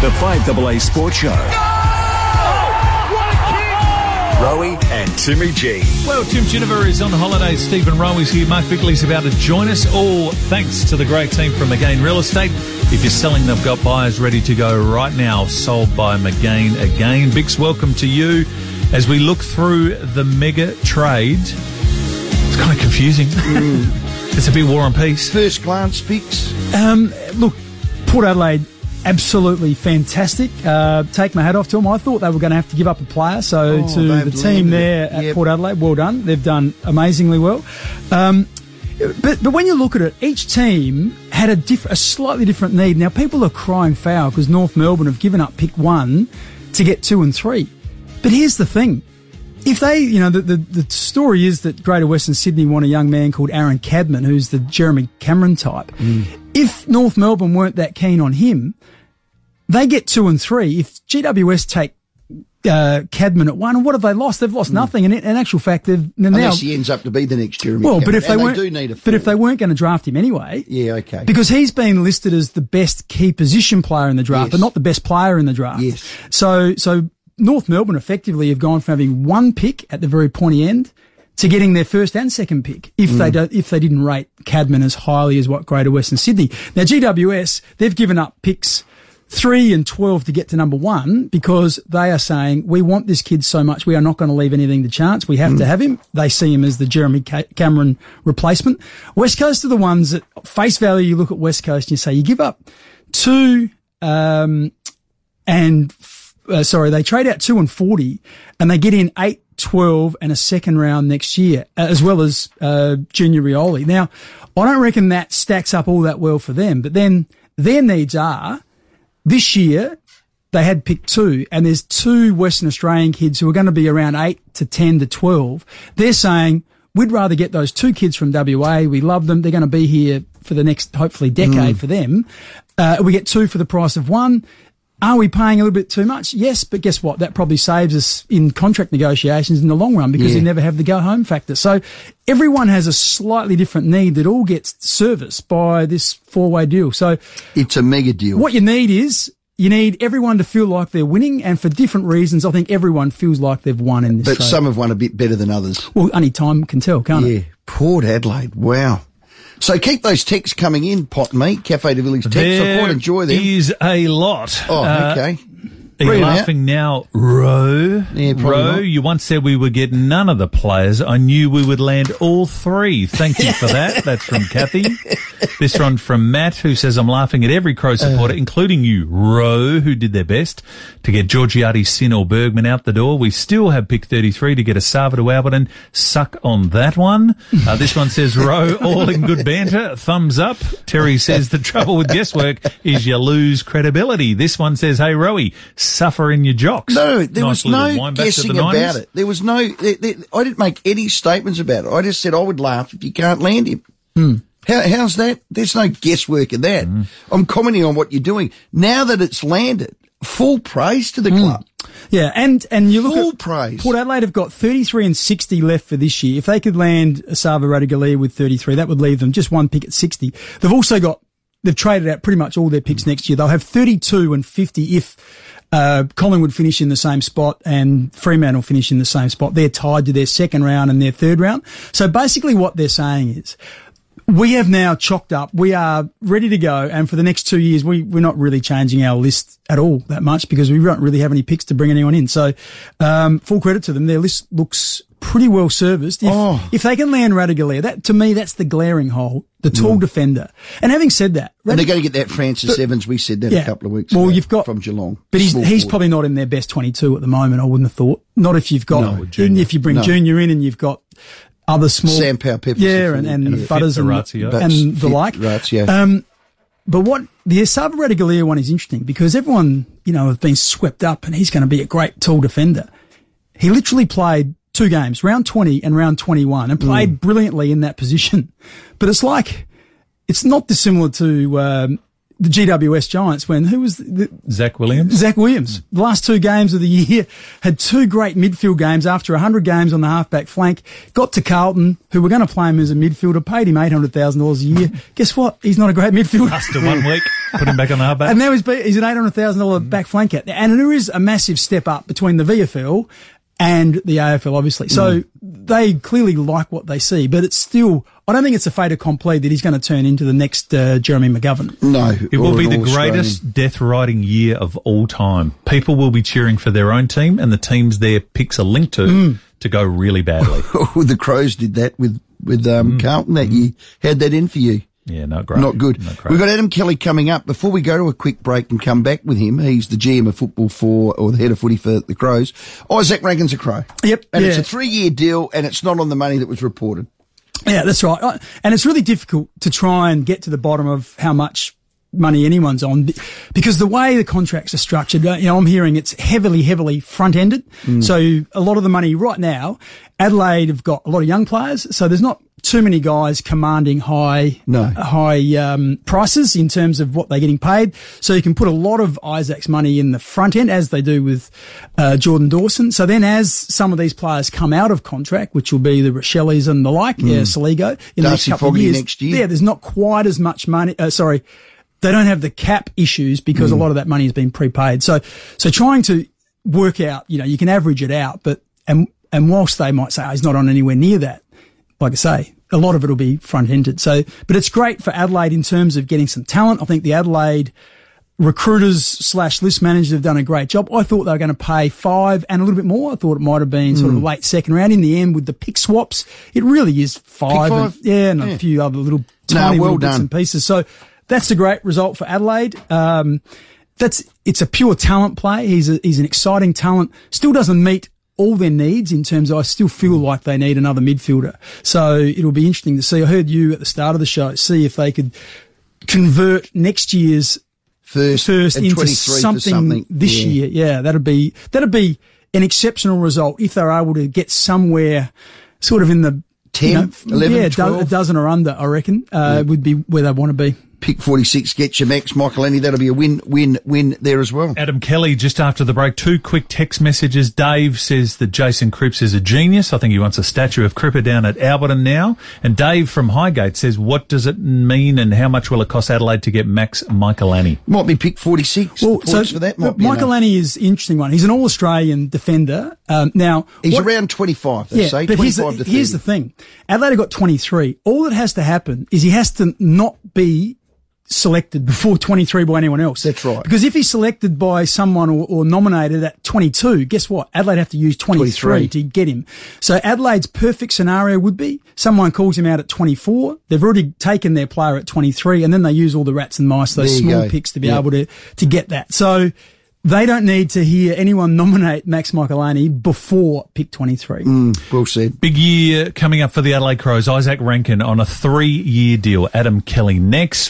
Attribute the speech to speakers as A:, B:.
A: The 5AA Sports Show. Rowie and Timmy G.
B: Well, Tim Ginniver is on holiday. Stephen Rowe is here. Mark Bickley's about to join us. All thanks to the great team from McGain Real Estate. If you're selling, they've got buyers ready to go right now. Sold by McGain again. Bix, welcome to you. As we look through the mega trade, it's kind of confusing. it's a bit war and peace.
C: First glance picks.
D: Um, look, Port Adelaide, absolutely fantastic. Uh, take my hat off to them. I thought they were going to have to give up a player. So
C: Oh,
D: to the team there
C: it.
D: at
C: Yep.
D: Port Adelaide, well done. They've done amazingly well. Um, but but when you look at it, each team had a diff- a slightly different need. Now people are crying foul because North Melbourne have given up pick one to get two and three. But here's the thing. If they, you know, the, the, the story is that Greater Western Sydney want a young man called Aaron Cadman, who's the Jeremy Cameron type. If North Melbourne weren't that keen on him, they get two and three. If GWS take uh, Cadman at one, what have they lost? They've lost nothing. And in, in actual fact, they've now.
C: Unless he ends up to be the next Jeremy.
D: Well, but if they weren't,
C: do need a
D: but if they weren't going to draft him anyway,
C: Yeah, okay.
D: because he's been listed as the best key position player in the draft,
C: Yes.
D: but not the best player in the draft.
C: Yes.
D: So, so North Melbourne effectively have gone from having one pick at the very pointy end to getting their first and second pick if
C: Mm.
D: they don't, if they didn't rate Cadman as highly as what Greater Western Sydney. Now GWS, they've given up picks three and 12 to get to number one because they are saying, we want this kid so much. We are not going to leave anything to chance. We have
C: Mm.
D: to have him. They see him as the Jeremy Ca- Cameron replacement. West Coast are the ones that face value. You look at West Coast and you say, you give up two, um, and uh, sorry, they trade out two and 40 and they get in eight, 12 and a second round next year, uh, as well as, uh, Junior Rioli. Now, I don't reckon that stacks up all that well for them, but then their needs are this year, they had picked two, and there's two Western Australian kids who are going to be around eight to 10 to 12. They're saying, we'd rather get those two kids from WA. We love them. They're going to be here for the next, hopefully, decade for them. Uh, we get two for the price of one. Are we paying a little bit too much? Yes, but guess what? That probably saves us in contract negotiations in the long run because
C: Yeah.
D: you never have the go home factor. So everyone has a slightly different need that all gets serviced by this four way deal. So
C: it's a mega deal.
D: what you need is you need everyone to feel like they're winning, and for different reasons, I think everyone feels like they've won in this
C: but
D: trade.
C: some have won a bit better than others.
D: well, only time can tell, can't it?
C: Yeah.
D: it?
C: Port Adelaide. Wow. So keep those texts coming in, Pot Me, Cafe de Village texts. I quite enjoy them.
B: is a lot.
C: oh,
B: Uh,
C: okay.
B: Are you
C: 'em out.
B: laughing now, Row?
C: Yeah, probably not.
B: you once said we would get none of the players. I knew we would land all three. Thank you for that. That's from Kathy. This one from Matt, who says, I'm laughing at every Crow supporter, including you, Row, who did their best to get Georgiades, Sinn or Bergman out the door. We still have pick 33 to get a Sava to Alberton. Suck on that one. Uh, this one says, Row, all in good banter. Thumbs up. Terry says, the trouble with guesswork is you lose credibility. This one says, hey, Rowie, suffer in your jocks.
C: No, there
B: Nice
C: was no
B: wind back to
C: guessing
B: the 90s.
C: about it. There was no. There, there, I didn't make any statements about it. I just said I would laugh if you can't land him.
B: Hmm.
C: How, how's that? There's no guesswork in that. Mm-hmm. I'm commenting on what you're doing now that it's landed. Full praise to the mm. club.
D: Yeah, and and you look
C: Full
D: at
C: praise.
D: Port Adelaide have got 33 and 60 left for this year. If they could land Esava Ratugolea with 33, that would leave them just one pick at 60. They've also got they've traded out pretty much all their picks mm. next year. They'll have 32 and 50 if uh, Collingwood finish in the same spot and Fremantle finish in the same spot. They're tied to their second round and their third round. So basically, what they're saying is we have now chalked up. We are ready to go. And for the next two years, we, we're not really changing our list at all that much because we don't really have any picks to bring anyone in. So, um, full credit to them. Their list looks pretty well serviced. If,
C: Oh.
D: if they can land Ratugolea, that to me, that's the glaring hole, the tall defender. And having said that,
C: And they're going to get that Francis Evans. We said that
D: Yeah.
C: a couple of weeks
D: Well,
C: ago.
D: you've got-
C: from Geelong,
D: but he's, he's
C: forward.
D: probably not in their best 22 at the moment. I wouldn't have thought. Not if you've got,
C: No,
D: even if you bring
C: No.
D: Junior in and you've got other small,
C: Sam Powell-Peppers,
D: yeah,
C: the
D: and,
C: forward,
D: and,
C: yeah.
D: Butters
B: Fit
D: and,
B: Orazio.
D: and the
C: Fit
D: like.
C: Orazio.
D: Um, but what the Esava Ratugolea one is interesting because everyone, you know, have been swept up and he's going to be a great tall defender. He literally played two games, round 20 and round 21 and played
C: Mm.
D: brilliantly in that position. But it's like, it's not dissimilar to, um, the GWS Giants when who was the,
B: Zac Williams.
D: Zac Williams. The last two games of the year had two great midfield games after 100 games on the halfback flank. Got to Carlton, who were going to play him as a midfielder, paid him $800,000 a year. Guess what? He's not a great midfielder.
B: After one week, put him back on the halfback.
D: And now he's, he's an $800,000 back flanker. And there is a massive step up between the VFL and the AFL, obviously. So they clearly like what they see, but it's still, I don't think it's a fait accompli that he's going to turn into the next uh, Jeremy McGovern.
C: No,
B: It will be the
C: All-Australian.
B: greatest death riding year of all time. People will be cheering for their own team, and the teams their picks are linked to
D: Mm.
B: to go really badly.
C: Oh, the Crows did that with with um, Carlton that year. Had that in for you.
B: Yeah, not great.
C: Not good.
B: Not great.
C: We've got Adam Kelly coming up. Before we go to a quick break and come back with him, he's the GM of football for, or the head of footy for the Crows. Izak Rankine's a Crow.
D: Yep,
C: And it's a three year deal and it's not on the money that was reported.
D: Yeah, that's right. Uh, And it's really difficult to try and get to the bottom of how much money anyone's on because the way the contracts are structured, uh, you know, I'm hearing it's heavily, heavily front ended. So a lot of the money right now, Adelaide have got a lot of young players. So there's not too many guys commanding high,
C: No.
D: high, um, prices in terms of what they're getting paid. So you can put a lot of Izak's money in the front end as they do with, uh, Jordan Dawson. So then as some of these players come out of contract, which will be the Racheles and the like, yeah, Soligo, in the next
C: Darcy
D: couple of years,
C: next year.
D: yeah, there's not quite as much money. Uh, sorry, they don't have the cap issues because a lot of that money has been prepaid. So, so trying to work out, you know, you can average it out, but and and whilst they might say oh, he's not on anywhere near that, like I say, a lot of it will be front ended. So, but it's great for Adelaide in terms of getting some talent. I think the Adelaide recruiters slash list managers have done a great job. I thought they were going to pay five and a little bit more. I thought it might have been sort
C: Hmm.
D: of late second round. In the end, with the pick swaps, it really is five.
C: five?
D: And, yeah, and
C: Yeah.
D: a few other little
C: No,
D: tiny
C: well
D: little bits
C: done.
D: and pieces. So that's a great result for Adelaide. Um, that's it's a pure talent play. He's a, he's an exciting talent. Still doesn't meet all their needs in terms of I still feel like they need another midfielder. So it'll be interesting to see. I heard you at the start of the show see if they could convert next year's
C: First,
D: first into something,
C: something.
D: this
C: Yeah.
D: year. Yeah, that'd be that'd be an exceptional result if they're able to get somewhere sort of in the
C: 10,
D: you know,
C: 11,
D: yeah, a
C: 12.
D: a dozen or under. I reckon uh, would be where they want to be.
C: Pick 46, get your max, Michalanney. That'll be a win, win, win there as well.
B: Adam Kelly, just after the break, two quick text messages. Dave says that Jason Cripps is a genius. I think he wants a statue of Cripper down at Alberton now. And Dave from Highgate says, what does it mean and how much will it cost Adelaide to get Max Michalanney?
C: Might be pick 46.
D: Well,
C: Points for that might
D: but
C: be
D: Michael. Annie is an interesting one. He's an All-Australian defender. Um, now
C: He's
D: what-
C: around 25, they
D: yeah,
C: say.
D: but here's
C: 25
D: the,
C: to
D: here's the thing. Adelaide got 23. All that has to happen is he has to not be selected before 23 by anyone else.
C: That's right.
D: Because if he's selected by someone or, or nominated at 22, guess what? Adelaide have to use 23,
C: 23.
D: to get him. So Adelaide's perfect scenario would be someone calls him out at 24. They've already taken their player at 23 and then they use all the rats and mice, those small
C: go.
D: picks to be
C: Yeah.
D: able to, to get that. So they don't need to hear anyone nominate Max Michalanney before pick 23.
C: Mm, well said.
B: Big year coming up for the Adelaide Crows. Izak Rankine on a three year deal. Adam Kelly next.